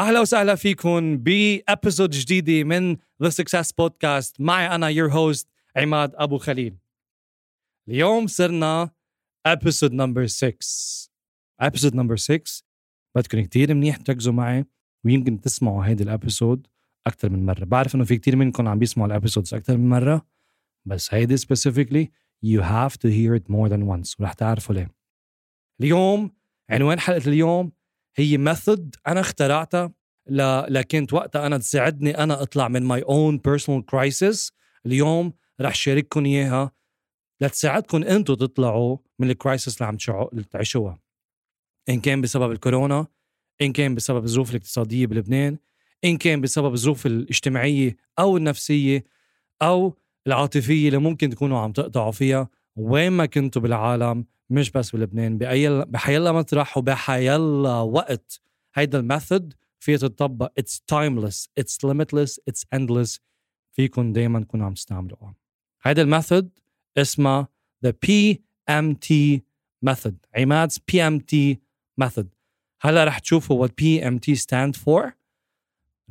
أهلا وسهلا فيكم ب episode جديدة من The Success Podcast معي أنا your host عماد أبو خليل. اليوم صرنا episode number 6 episode number 6 بدكم كثير منيح تركزوا معي ويمكن تسمعوا هيدي ال episode أكثر من مرة. بعرف إنه في كثير منكم عم بيسمعوا ال episodes أكثر من مرة بس هيدي specifically you have to hear it more than once. ورح تعرفوا ليه. اليوم عنوان حلقة اليوم؟ هي method أنا اخترعتها ل... لكنت وقتها أنا تساعدني أنا أطلع من my own personal crisis اليوم رح شارككم إياها لتساعدكم أنتم تطلعوا من ال crisis اللي عم تعيشوها. إن كان بسبب الكورونا إن كان بسبب الظروف الاقتصادية بلبنان إن كان بسبب الظروف الاجتماعية أو النفسية أو العاطفية اللي ممكن تكونوا عم تقطعوا فيها. وين ما كنتوا بالعالم مش بس بلبنان بأي بحيلا مطرح وبحيلا وقت. هيدا ال method فيها تطبق it's timeless it's limitless it's endless فيكم دائما تكونوا عم تستعملوها. هيدا ال method اسمها the PMT method. Imad's PMT method. هلأ رح تشوفوا what PMT stand for.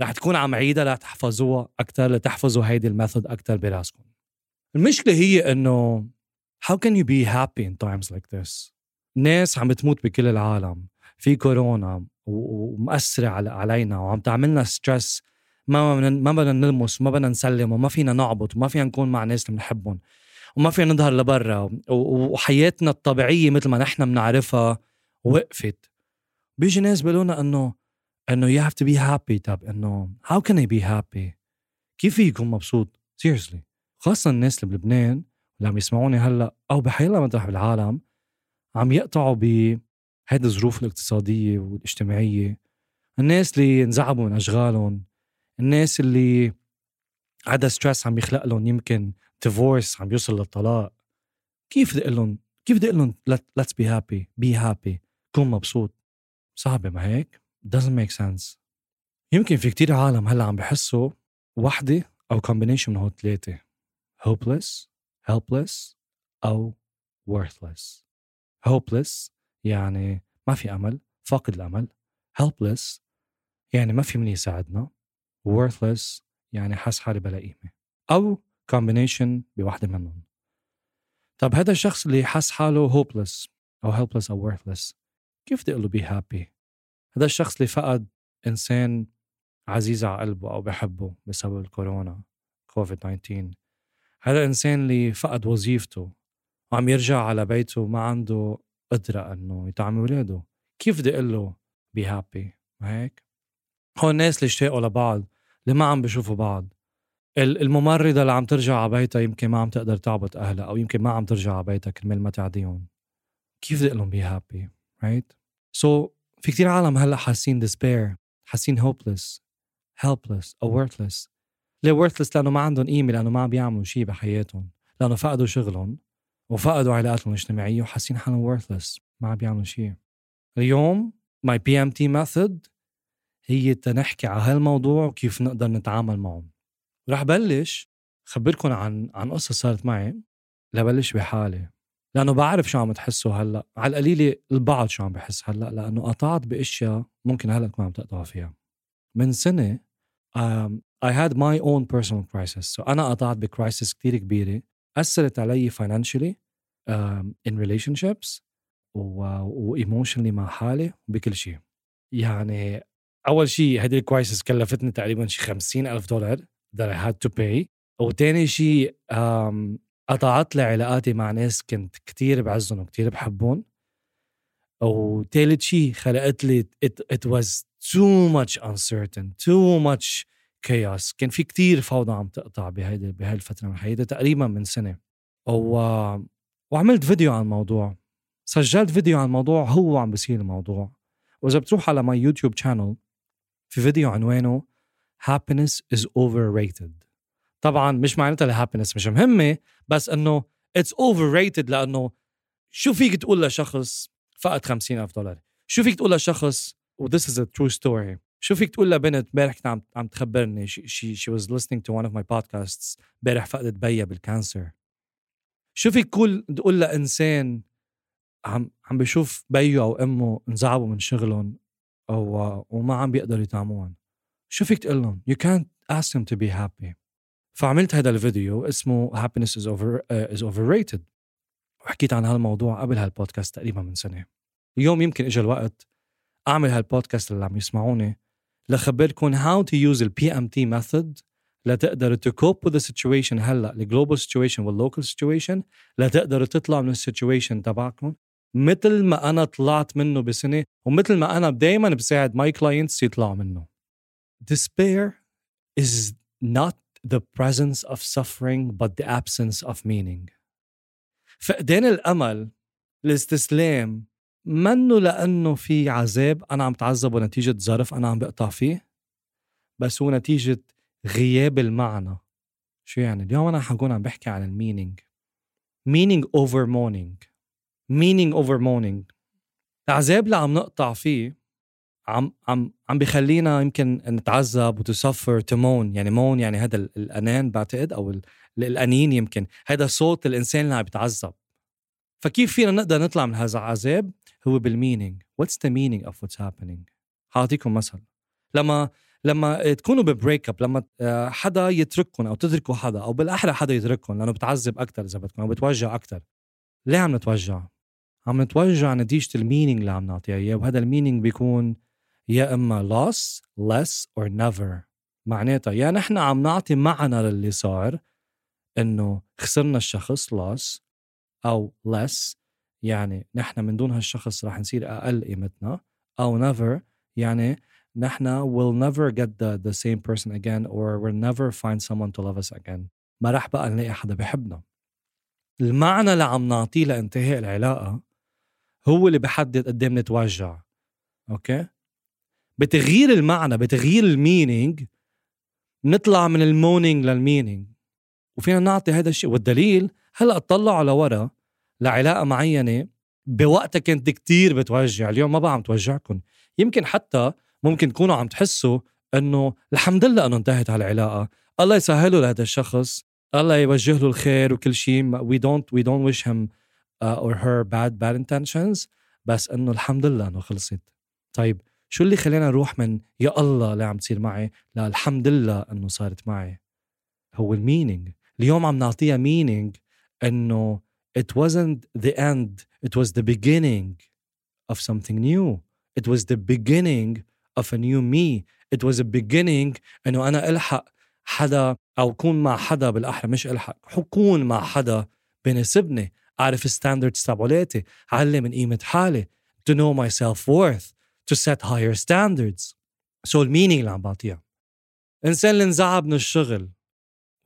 رح تكون عم عيدها لتحفظوها أكثر لتحفظوا هيدي ال method أكثر براسكم المشكلة هي إنه how can you be happy in times like this? ناس عم بتموت بكل العالم. في كورونا ومأثرة علينا وعم تعملنا ستريس ما ما بدنا نلمس وما بدنا نسلم وما فينا نعبط وما فينا نكون مع ناس اللي بنحبهم وما فينا نظهر لبرا. وحياتنا الطبيعية مثل ما نحن بنعرفها وقفت. بيجي ناس بيقولوا إنه إنه you have to be happy. طب إنه how can I be happy كيف يكون مبسوط؟ seriously. خاصة الناس اللي بلبنان اللي عم يسمعوني هلأ أو بحيلا مطرح بالعالم عم يقطعوا بهيدي الظروف الاقتصادية والاجتماعية. الناس اللي انزعبوا من أشغالهم الناس اللي عدا stress عم يخلق لهم يمكن divorce عم يوصل للطلاق. كيف بدي قلهم؟ كيف بدي قلهم let's be happy be happy كون مبسوط؟ صعبة ما هيك؟ doesn't make sense. يمكن في كتير عالم هلأ عم بحسوا وحدة أو combination من هول ثلاثة hopeless helpless أو worthless. Hopeless يعني ما في أمل فاقد الأمل. Helpless يعني ما في من يساعدنا. Worthless يعني حاس حالي بلا قيمة. أو combination بواحدة منهم. طب هذا الشخص اللي حس حاله hopeless أو helpless أو worthless كيف بدي أقول له be happy هذا الشخص اللي فقد إنسان عزيز على قلبه أو بحبه بسبب الكورونا كوفيد 19 هذا الإنسان اللي فقد وظيفته وعم يرجع على بيته ما عنده قدرة إنه يطعم أولاده. كيف بدي أقول له بي هابي ما هيك؟ هون الناس اللي اشتاقوا لبعض اللي ما عم بيشوفوا بعض. الممرضة اللي عم ترجع على بيتها يمكن ما عم تقدر تعبط أهلها أو يمكن ما عم ترجع على بيتها كرمال ما تعديهم. كيف بدي قلهم be happy right؟ so في كتير عالم هلأ حاسين despair حاسين hopeless helpless أو worthless. ليه worthless لأنه ما عندهم قيمة لأنه ما عم بيعملوا شيء بحياتهم. لأنه فقدوا شغلهم وفقدوا علاقاتهم الاجتماعية وحاسين حالهم worthless. ما عم بيعملوا شيء اليوم my PMT method هي تنحكي على هالموضوع وكيف نقدر نتعامل معه رح بلش خبركم عن عن قصة صارت معي لبلش بحالي. لأنه بعرف شو عم تحسوا هلأ. على القليلة البعض شو عم بحس هلأ لأنه قطعت بأشياء ممكن هلأ تكون عم تقطعوا فيها. من سنة I had my own personal crisis. So أنا قطعت بكرايسس كتير كبيرة. أثرت علي financially um, in relationships و, emotionally مع حالي وبكل شيء. يعني أول شيء هيدي الكرايسس كلفتني تقريبا شي 50 ألف دولار that I had to pay. وتاني شيء um, قطعت لي علاقاتي مع ناس كنت كتير بعزهم وكتير بحبهم. وثالث شيء خلقت لي it, it was too much uncertain too much chaos. كان في كتير فوضى عم تقطع بهيدي بهاي الفترة من حياتي تقريبا من سنة. و... وعملت فيديو عن الموضوع. سجلت فيديو عن الموضوع هو عم بصير الموضوع. وإذا بتروح على my YouTube channel في فيديو عنوانه happiness is overrated. طبعا مش معناتها ال happiness مش مهمة بس إنه it's overrated لأنه شو فيك تقول لشخص؟ فقد 50000 دولار. شو فيك تقول لشخص؟ و this is a true story شو فيك تقول لبنت امبارح كانت عم عم تخبرني. she she was listening to one of my podcasts امبارح فقدت بيها بال cancer شو فيك تقول تقول لإنسان عم عم بيشوف بيو أو أمه انزعبوا من شغلهم أو وما عم بيقدروا يطعموهم شو فيك تقول لهم you can't ask them to be happy. فعملت هذا الفيديو اسمه happiness is over uh, is overrated. وحكيت عن هالموضوع قبل هالبودكاست تقريبا من سنة. اليوم يمكن اجى الوقت أعمل هالبودكاست اللي عم يسمعوني. لخبركم how to use ال PMT method لتقدروا to cope with the situation هلأ ال global situation وال local situation لتقدروا تطلعوا من ال situation تبعكم. مثل ما أنا طلعت منه بسنة ومثل ما أنا دائما بساعد my clients يطلعوا منه. Despair is not the presence of suffering but the absence of meaning. فقدان الأمل الاستسلام منه لأنه في عذاب أنا عم تعذب نتيجه ظرف أنا عم بقطع فيه بس هو نتيجة غياب المعنى. شو يعني؟ اليوم أنا حكون عم بحكي عن ال meaning meaning over moaning. Meaning over moaning. العذاب اللي عم نقطع فيه عم عم عم بخلينا يمكن نتعذب to suffer to moan يعني moan يعني هذا الأنان بعتقد أو الأنين يمكن. هذا صوت الإنسان اللي عم بيتعذب. فكيف فينا نقدر نطلع من هذا العذاب؟ هو بال meaning what's the meaning of what's happening حاعطيكم مثل. لما لما تكونوا ب break up لما آه، حدا يترككم أو تتركوا حدا أو بالاحرى حدا يترككم لأنه بتعذب أكثر إذا بدكم أو بتوجع أكثر ليه عم نتوجع؟ عم نتوجع نتيجة ال meaning اللي عم نعطيها إياه وهذا ال meaning بيكون يا إما loss less or never. معناتها يا نحن عم نعطي معنى للي صار إنه خسرنا الشخص loss أو less يعني نحن من دون هالشخص رح نصير أقل قيمتنا أو never يعني نحن will never get the, the same person again or we'll never find someone to love us again. ما رح بقى نلاقي حدا بحبنا المعنى اللي عم نعطيه لانتهاء العلاقة هو اللي بحدد قد إيه بنتوجع. أوكي؟ بتغيير المعنى بتغيير ال meaning نطلع من ال moaning لل meaning. وفينا نعطي هذا الشيء. والدليل هلأ اطلعوا لورا لعلاقة معينة بوقتها كانت كتير بتوجع اليوم ما بقى عم توجعكم يمكن حتى ممكن تكونوا عم تحسوا إنه الحمد لله إنه انتهت هالعلاقة. الله يسهله لهذا الشخص الله يوجه له الخير وكل شيء we don't we don't wish him uh, or her bad bad بس إنه الحمد لله إنه خلصت. طيب شو اللي خلينا نروح من يا الله اللي عم تصير معي للحمد لله إنه صارت معي؟ هو ال meaning اليوم عم نعطيها meaning إنه it wasn't the end it was the beginning of something new. It was the beginning of a new me. It was a beginning إنه أنا ألحق حدا أو كون مع حدا بالأحرى مش ألحق حكون مع حدا بناسبني أعرف ال standards تبعولاتي علي من قيمة حالي to know my self worth to set higher standards. So ال meaning اللي عم بعطيها. إنسان اللي انزعب من الشغل.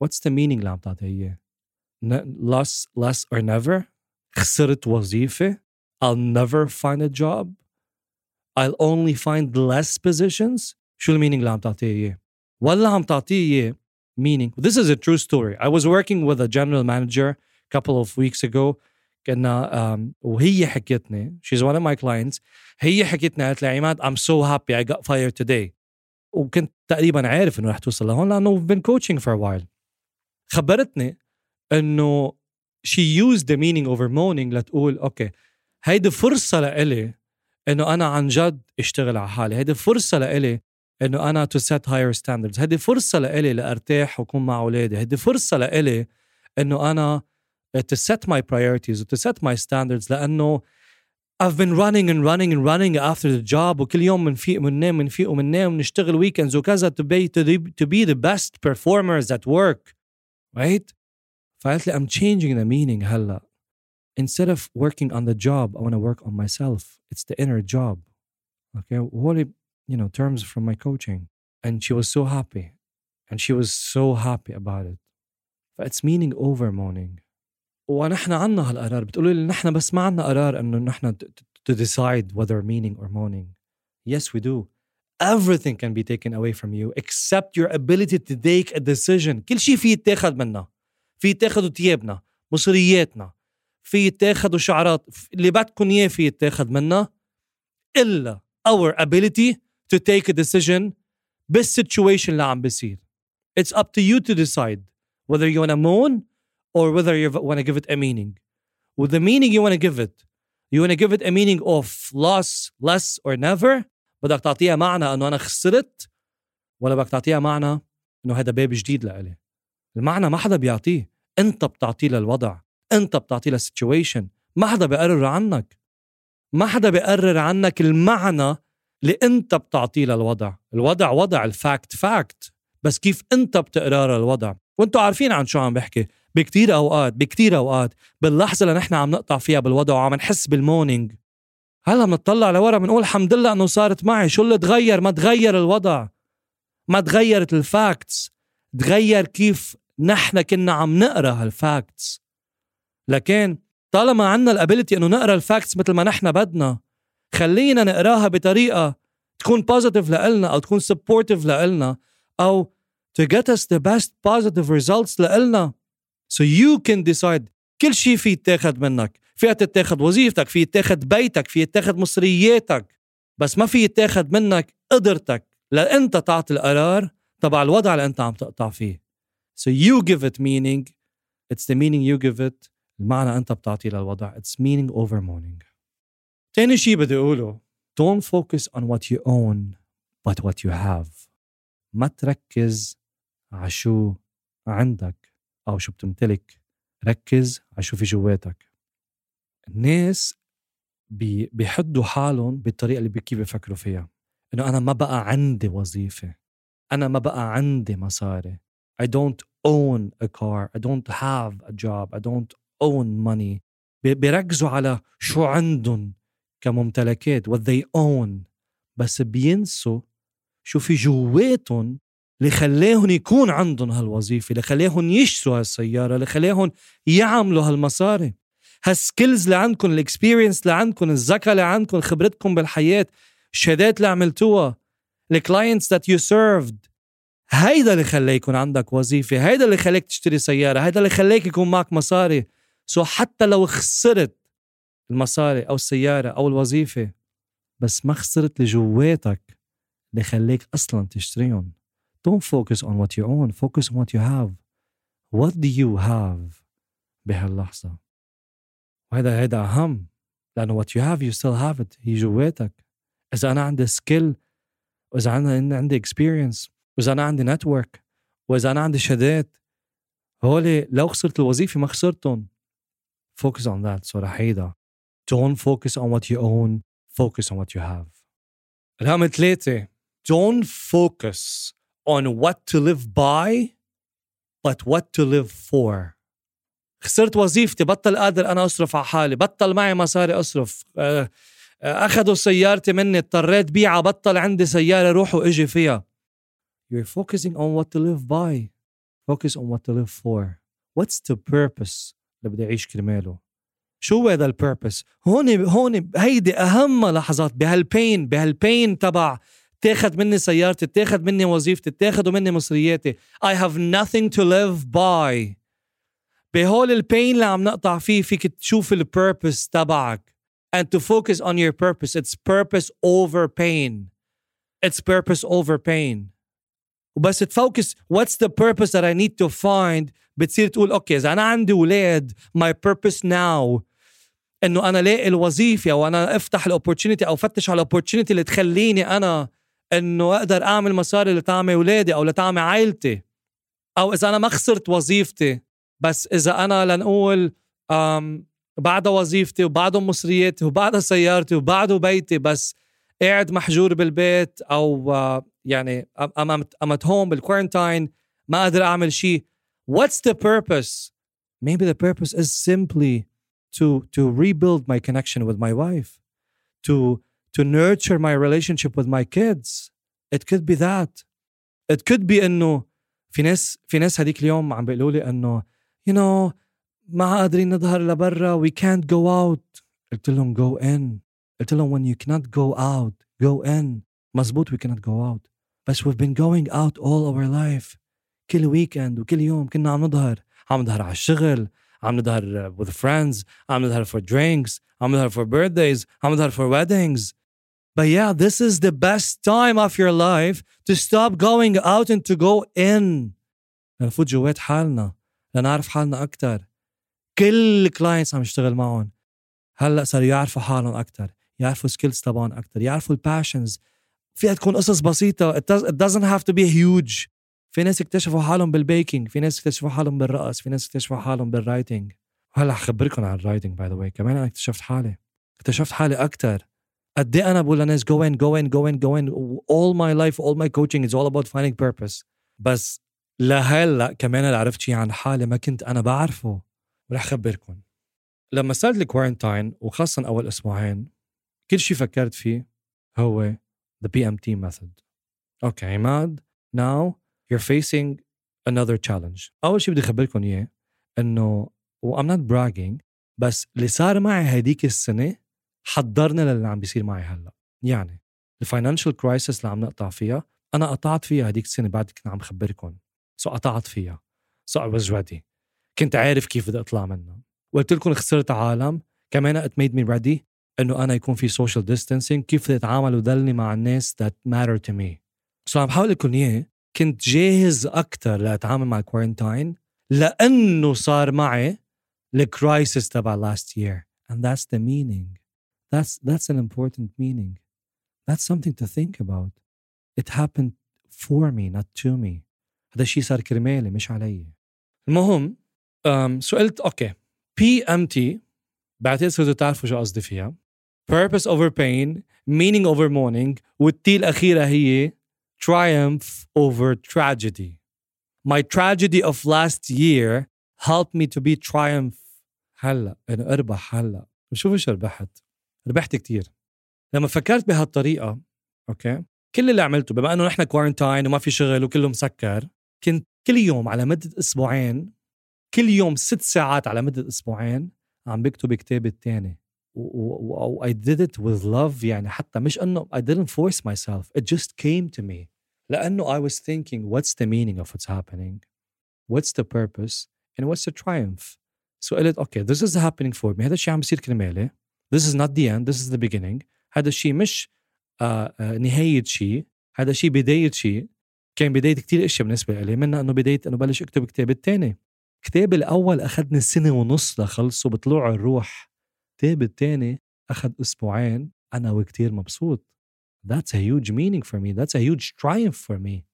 What's the meaning اللي عم تعطيها اياه less less or never خسرت وظيفة I'll never find a job I'll only find less positions شو المينينج اللي عم تعطيه اياه ولا عم تعطيه اياه meaning this is a true story I was working with a general manager a couple of weeks ago كنا um, وهي حكيتني she's one of my clients هي حكيتني قالت لي عماد I'm so happy I got fired today وكنت تقريبا عارف انه رح توصل لهون لانه we've been coaching for a while خبرتني انه she used the meaning over moaning لتقول أوكي هيدي فرصة لإلي انه أنا عن جد اشتغل على حالي هيدي فرصة لإلي انه أنا to set higher standards هيدي فرصة لإلي لارتاح وكون مع اولادي هيدي فرصة لإلي انه أنا to set my priorities to set my standards لأنه I've been running and running and running after the job وكل يوم بنفيق بننام بنفيق وبننام ونشتغل weekends وكذا to be to, be to be the best performers at work right فقالت لي I'm changing the meaning هلا instead of working on the job I want to work on myself it's the inner job okay what you know terms from my coaching and she was so happy and she was so happy about it فإتس meaning over moaning ونحن عنا هالقرار بتقولوا لي نحن بس ما عنا قرار انه نحن to decide whether meaning or moaning yes we do everything can be taken away from you except your ability to take a decision كل شيء في يتاخذ منا في يتاخذوا ثيابنا مصرياتنا في يتاخذوا شعرات اللي بدكم اياه في يتاخذ منا الا our ability to take a decision بالسيتويشن اللي عم بيصير it's up to you to decide whether you want to moan or whether you want to give it a meaning. With the meaning you want to give it, you want to give it a meaning of loss, less, or never. بدك تعطيها معنى انه أنا خسرت ولا بدك تعطيها معنى انه هذا باب جديد لإلي المعنى ما حدا بيعطيه انت بتعطيه للوضع انت بتعطيه لل situation ما حدا بيقرر عنك. ما حدا بيقرر عنك المعنى اللي انت بتعطيه للوضع. الوضع وضع ال fact fact. بس كيف انت بتقرا الوضع؟ وأنتم عارفين عن شو عم بحكي. بكتير أوقات بكتير أوقات باللحظة اللي نحن عم نقطع فيها بالوضع وعم نحس بال moaning هلا بنطلع لورا بنقول الحمد لله إنه صارت معي. شو اللي تغير؟ ما تغير الوضع. ما تغيرت ال facts. تغير كيف نحن كنا عم نقرأ هال facts لكن طالما عنا ال ability إنه نقرأ ال facts مثل ما نحن بدنا خلينا نقراها بطريقة تكون positive لإلنا أو تكون supportive لإلنا أو to get us the best positive results لإلنا. So you can decide كل شيء في يتاخد منك. فيها تتاخد وظيفتك في يتاخد بيتك في يتاخد مصرياتك. بس ما في يتاخد منك قدرتك. لأنت تعطي القرار تبع الوضع اللي أنت عم تقطع فيه. So you give it meaning. It's the meaning you give it. المعنى أنت بتعطيه للوضع. It's meaning over morning تاني شيء بدي أقوله. Don't focus on what you own but what you have. ما تركز على شو عندك أو شو بتمتلك. ركز على شو في جواتك. الناس بي بيحدوا حالهم بالطريقة اللي كيف بيفكروا فيها. إنه أنا ما بقى عندي وظيفة. أنا ما بقى عندي مصاري. I don't own a car. I don't have a job. I don't own money. بيركزوا على شو عندهم كممتلكات what they own. بس بينسوا شو في جواتهم اللي خلاهم يكون عندهم هالوظيفة اللي خلاهم يشتروا هالسيارة اللي خلاهم يعملوا هالمصاري. هال skills اللي عندكم ال experience اللي عندكم الذكاء اللي عندكم خبرتكم بالحياة الشهادات اللي عملتوها ال clients that you served هيدا اللي خلاه يكون عندك وظيفة هيدا اللي خلاك تشتري سيارة هيدا اللي خلاك يكون معك مصاري. so حتى لو خسرت المصاري أو السيارة أو الوظيفة بس ما خسرت اللي جواتك اللي خلاك أصلا تشتريهم. Don't focus on what you own focus on what you have. What do you have بهاللحظة؟ وهذا هذا أهم لأنه what you have you still have it هي جواتك. إذا أنا عندي skill وإذا أنا عندي experience وإذا أنا عندي network وإذا أنا عندي شهادات هولي لو خسرت الوظيفة ما خسرتهم. Focus on that صراحة هيدا don't focus on what you own focus on what you have. رقم ثلاثة don't focus on what to live by but what to live for. خسرت وظيفتي بطل قادر أنا أصرف على حالي. بطل معي مصاري أصرف. آه، آه، أخذوا سيارتي مني اضطريت بيعها بطل عندي سيارة روح واجي فيها. You're focusing on what to live by. Focus on what to live for. What's the purpose? اللي بدي أعيش كرماله. شو هذا البيربس هون هون هيدي أهم لحظات بهالبين بهالبين تبع تاخد مني سيارتي تاخد مني وظيفتي تاخدوا مني مصرياتي. I have nothing to live by. بهول البين اللي عم نقطع فيه فيك تشوف البيربس تبعك. And to focus on your purpose. It's purpose over pain. It's purpose over pain. وبس ت focus what's the purpose that I need to find. بتصير تقول أوكي إذا أنا عندي أولاد my purpose now. إنه أنا لاقي الوظيفة أو أنا أفتح ال opportunity أو فتش على ال opportunity اللي تخليني أنا إنه أقدر أعمل مصاري لطعمي اولادي أو لطعمي عائلتي. أو إذا أنا ما خسرت وظيفتي. بس إذا أنا لنقول بعد وظيفتي وبعد مصرياتي وبعد سيارتي وبعد بيتي بس قاعد محجور بالبيت أو يعني ام ات هوم بالكورنتاين ما قادر اعمل شيء what's the purpose maybe the purpose is simply to to rebuild my connection with my wife to to nurture my relationship with my kids it could be that it could be انه في ناس في ناس هذيك اليوم عم بيقولوا لي انه you know ما قادرين نظهر لبرا we can't go out قلت لهم go in قلت لهم when you cannot go out go in مزبوط we cannot go out بس we've been going out all our life. كل ويكند وكل يوم كنا عم نظهر. عم نظهر على الشغل عم نظهر with friends عم نظهر for drinks عم نظهر for birthdays عم نظهر for weddings. But yeah this is the best time of your life to stop going out and to go in. لنفوت جوات حالنا لنعرف حالنا أكتر. كل ال clients عم يشتغل معهم. هلأ صاروا يعرفوا حالهم أكتر يعرفوا skills تبعهم أكتر يعرفوا ال passions فيها تكون قصص بسيطة. It, does, it doesn't have to be huge. في ناس اكتشفوا حالهم بال baking في ناس اكتشفوا حالهم بالرقص في ناس اكتشفوا حالهم بال writing هلا حخبركم عن ال writing by the way كمان أنا اكتشفت حالي. اكتشفت حالي أكثر قد إيه أنا بقول للناس go in go in go in go in. All my life all my coaching is all about finding purpose. بس لهلا كمان اللي عرفت شيء عن حالي ما كنت أنا بعرفه. ورح خبركم لما صار لي quarantine وخاصة أول أسبوعين كل شيء فكرت فيه هو the PMT method. okay عماد now you're facing another challenge. أول شيء بدي أخبركم إياه إنه I'm not bragging بس اللي صار معي هديك السنة حضرنا للي عم بيصير معي هلأ. يعني ال financial crisis اللي عم نقطع فيها أنا قطعت فيها هديك السنة بعد كنت عم خبركم. so قطعت فيها. so I was ready. كنت عارف كيف بدي أطلع منها. وقلت لكم خسرت عالم كمان it made me ready. إنه أنا يكون في social distancing كيف بدي أتعامل وضلني مع الناس that matter to me. so عم بحاول لكم إياه. كنت جاهز أكثر لأتعامل مع ال quarantine لأنه صار معي ال crisis تبع last year. And that's the meaning. That's that's an important meaning. That's something to think about. It happened for me not to me. هذا الشيء صار كرمالي مش علي. المهم سئلت أوكي بي ام تي بعتقد صرتوا تعرفوا شو قصدي فيها. Purpose over pain meaning over mourning والتي الأخيرة هي triumph over tragedy. My tragedy of last year helped me to be triumph. هلا أنا أربح هلا. شوفوا شو ربحت. ربحت كتير. لما فكرت بهالطريقة okay كل اللي عملته بما إنه نحن quarantine وما في شغل وكله مسكر كنت كل يوم على مدة أسبوعين كل يوم ست ساعات على مدة أسبوعين عم بكتب كتابي الثاني. و I did it with love يعني حتى مش إنه I didn't force myself. It just came to me. لأنه I was thinking what's the meaning of what's happening? What's the purpose? And what's the triumph? سئلت أوكي this is happening for me. هذا الشيء عم بيصير كرمالي this is not the end. This is the beginning. هذا الشيء مش آه آه نهاية شيء. هذا شيء بداية شيء. كان بداية كتير أشياء بالنسبة لي. منها إنه بداية إنه بلش أكتب كتابي الثاني كتابي الأول أخذني سنة ونص لخلصه بطلوع الروح. كتابي الثاني اخذ اسبوعين انا وكتير مبسوط that's a huge meaning for me that's a huge triumph for me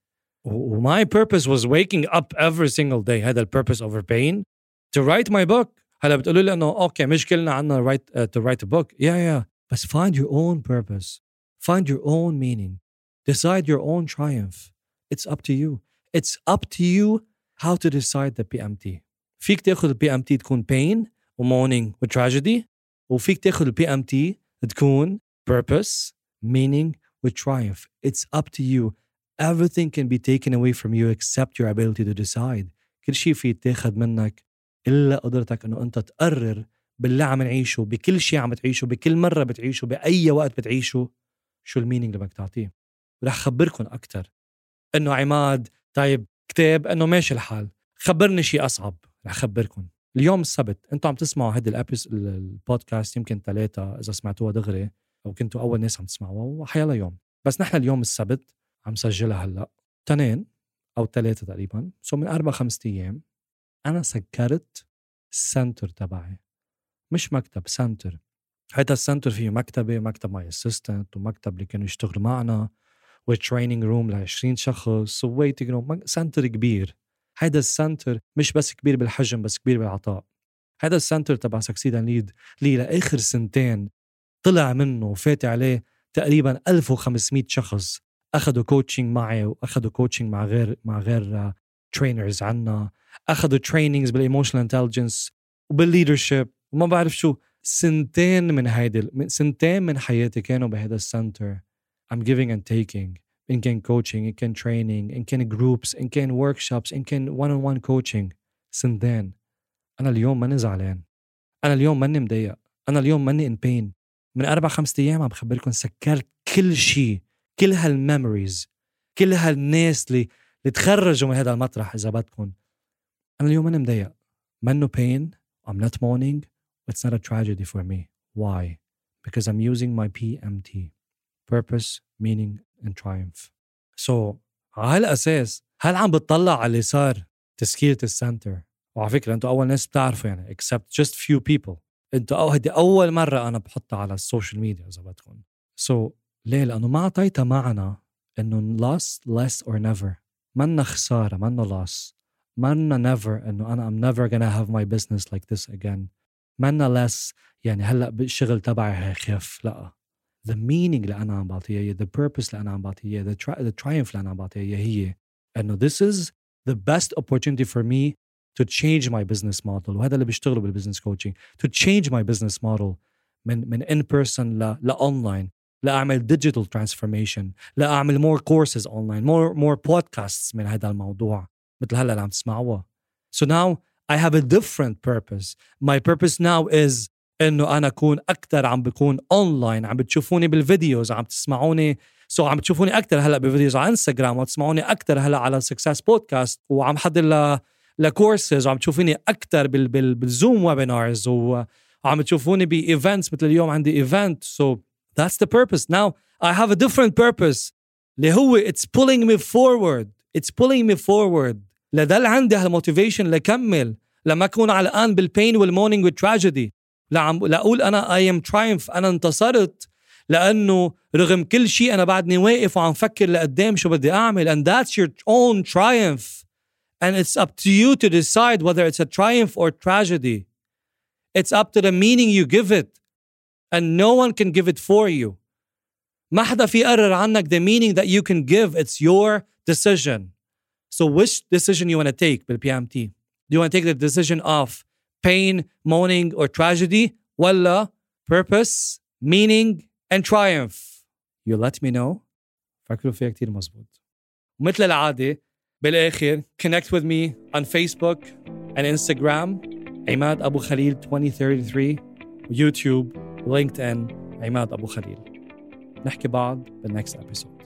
my purpose was waking up every single day هذا purpose over pain to write my book هلا بتقولوا لي انه اوكي مش كلنا عندنا right uh, to write a book yeah yeah بس find your own purpose find your own meaning decide your own triumph it's up to you it's up to you how to decide the PMT فيك تاخذ البي ام تي تكون pain و mourning و tragedy وفيك تاخذ ال PMT تكون purpose meaning و triumph. It's up to you. Everything can be taken away from you except your ability to decide. كل شيء في يتاخذ منك إلا قدرتك إنه أنت تقرر باللي عم نعيشه بكل شيء عم تعيشه بكل مرة بتعيشه بأي وقت بتعيشه شو ال meaning اللي بدك تعطيه. رح خبركم أكثر إنه عماد طيب كتاب إنه ماشي الحال. خبرني شيء أصعب. رح خبركم اليوم السبت أنتم عم تسمعوا هذا البودكاست يمكن ثلاثة إذا سمعتوها دغري أو كنتوا أول ناس عم تسمعوها وحيلا يوم بس نحن اليوم السبت عم سجلها هلأ. تنين أو ثلاثة تقريبا. so من أربع خمسة أيام أنا سكرت ال center تبعي. مش مكتب center هيدا ال center فيه مكتبة مكتب my assistant ومكتب اللي كانوا يشتغلوا معنا و training room ل 20 شخص و waiting room center كبير. هيدا ال center مش بس كبير بالحجم بس كبير بالعطاء. هذا ال center تبع سكسيد ليد لي لآخر سنتين طلع منه وفات عليه تقريبا 1500 شخص اخذوا coaching معي واخذوا coaching مع غير مع غير trainers عنا. اخذوا trainings بال emotional intelligence وبال leadership وما بعرف شو. سنتين من هيدي سنتين من حياتي كانوا بهذا ال center I'm giving and taking. إن كان coaching إن كان training إن كان groups إن كان workshops إن كان one on one coaching سنتين أنا اليوم ماني زعلان. أنا اليوم ماني مضايق. أنا اليوم ماني in pain. من أربع خمسة أيام عم بخبركم سكرت كل شيء كل هالميموريز كل هالناس اللي اللي تخرجوا من هذا المطرح إذا بدكم. أنا اليوم ماني مضايق. منه pain. I'm not mourning. It's not a tragedy for me. Why? Because I'm using my PMT purpose meaning and triumph. So على هالاساس هل عم بتطلع على اللي صار تسكيرة ال center وعلى فكرة أنتوا أول ناس بتعرفوا يعني except just few people. أنتوا أو هدي أول مرة أنا بحطها على ال social media إذا بدكم. So ليه؟ لأنه ما أعطيتها معنى إنه loss less or never. منا خسارة منا loss. منا never إنه أنا I'm never gonna have my business like this again. منا less. يعني هلأ بالشغل تبعي هيخف لأ. the meaning اللي أنا عم بعطيها هي the purpose اللي أنا عم بعطيها the, tri- the triumph اللي أنا عم بعطيها هي إنه this is the best opportunity for me to change my business model وهذا اللي بيشتغلوا بالبزنس كوتشنج to change my business model من من in person ل لاونلاين لاعمل digital transformation لاعمل more courses online more more podcasts من هذا الموضوع مثل هلا اللي عم تسمعوها so now I have a different purpose my purpose now is إنه أنا أكون أكثر عم بكون اونلاين عم بتشوفوني بال videos عم تسمعوني. so so عم تشوفوني أكثر هلأ ب videos على انستغرام وتسمعوني أكثر هلأ على success podcast وعم حضر ل لكورسز وعم تشوفوني أكثر بال بال بال Zoom webinars وعم تشوفوني ب events مثل اليوم عندي event so that's the purpose. Now I have a different purpose. اللي هو it's pulling me forward. It's pulling me forward. لضل عندي هال motivation لكمل. لما أكون علقان بال pain وال mourning وال tragedy لعم لاقول انا I am triumph انا انتصرت لانه رغم كل شيء انا بعدني واقف وعم فكر لقدام شو بدي اعمل and that's your own triumph and it's up to you to decide whether it's a triumph or tragedy it's up to the meaning you give it and no one can give it for you ما حدا في يقرر عنك the meaning that you can give it's your decision so which decision you want to take بالPMT do you want to take the decision of pain mourning or tragedy ولا purpose meaning and triumph you let me know فكروا فيها كتير مزبوط ومثل العادة بالآخر connect with me on Facebook and Instagram عماد أبو خليل 2033 ويوتيوب LinkedIn عماد أبو خليل نحكي بعض بالنكست episode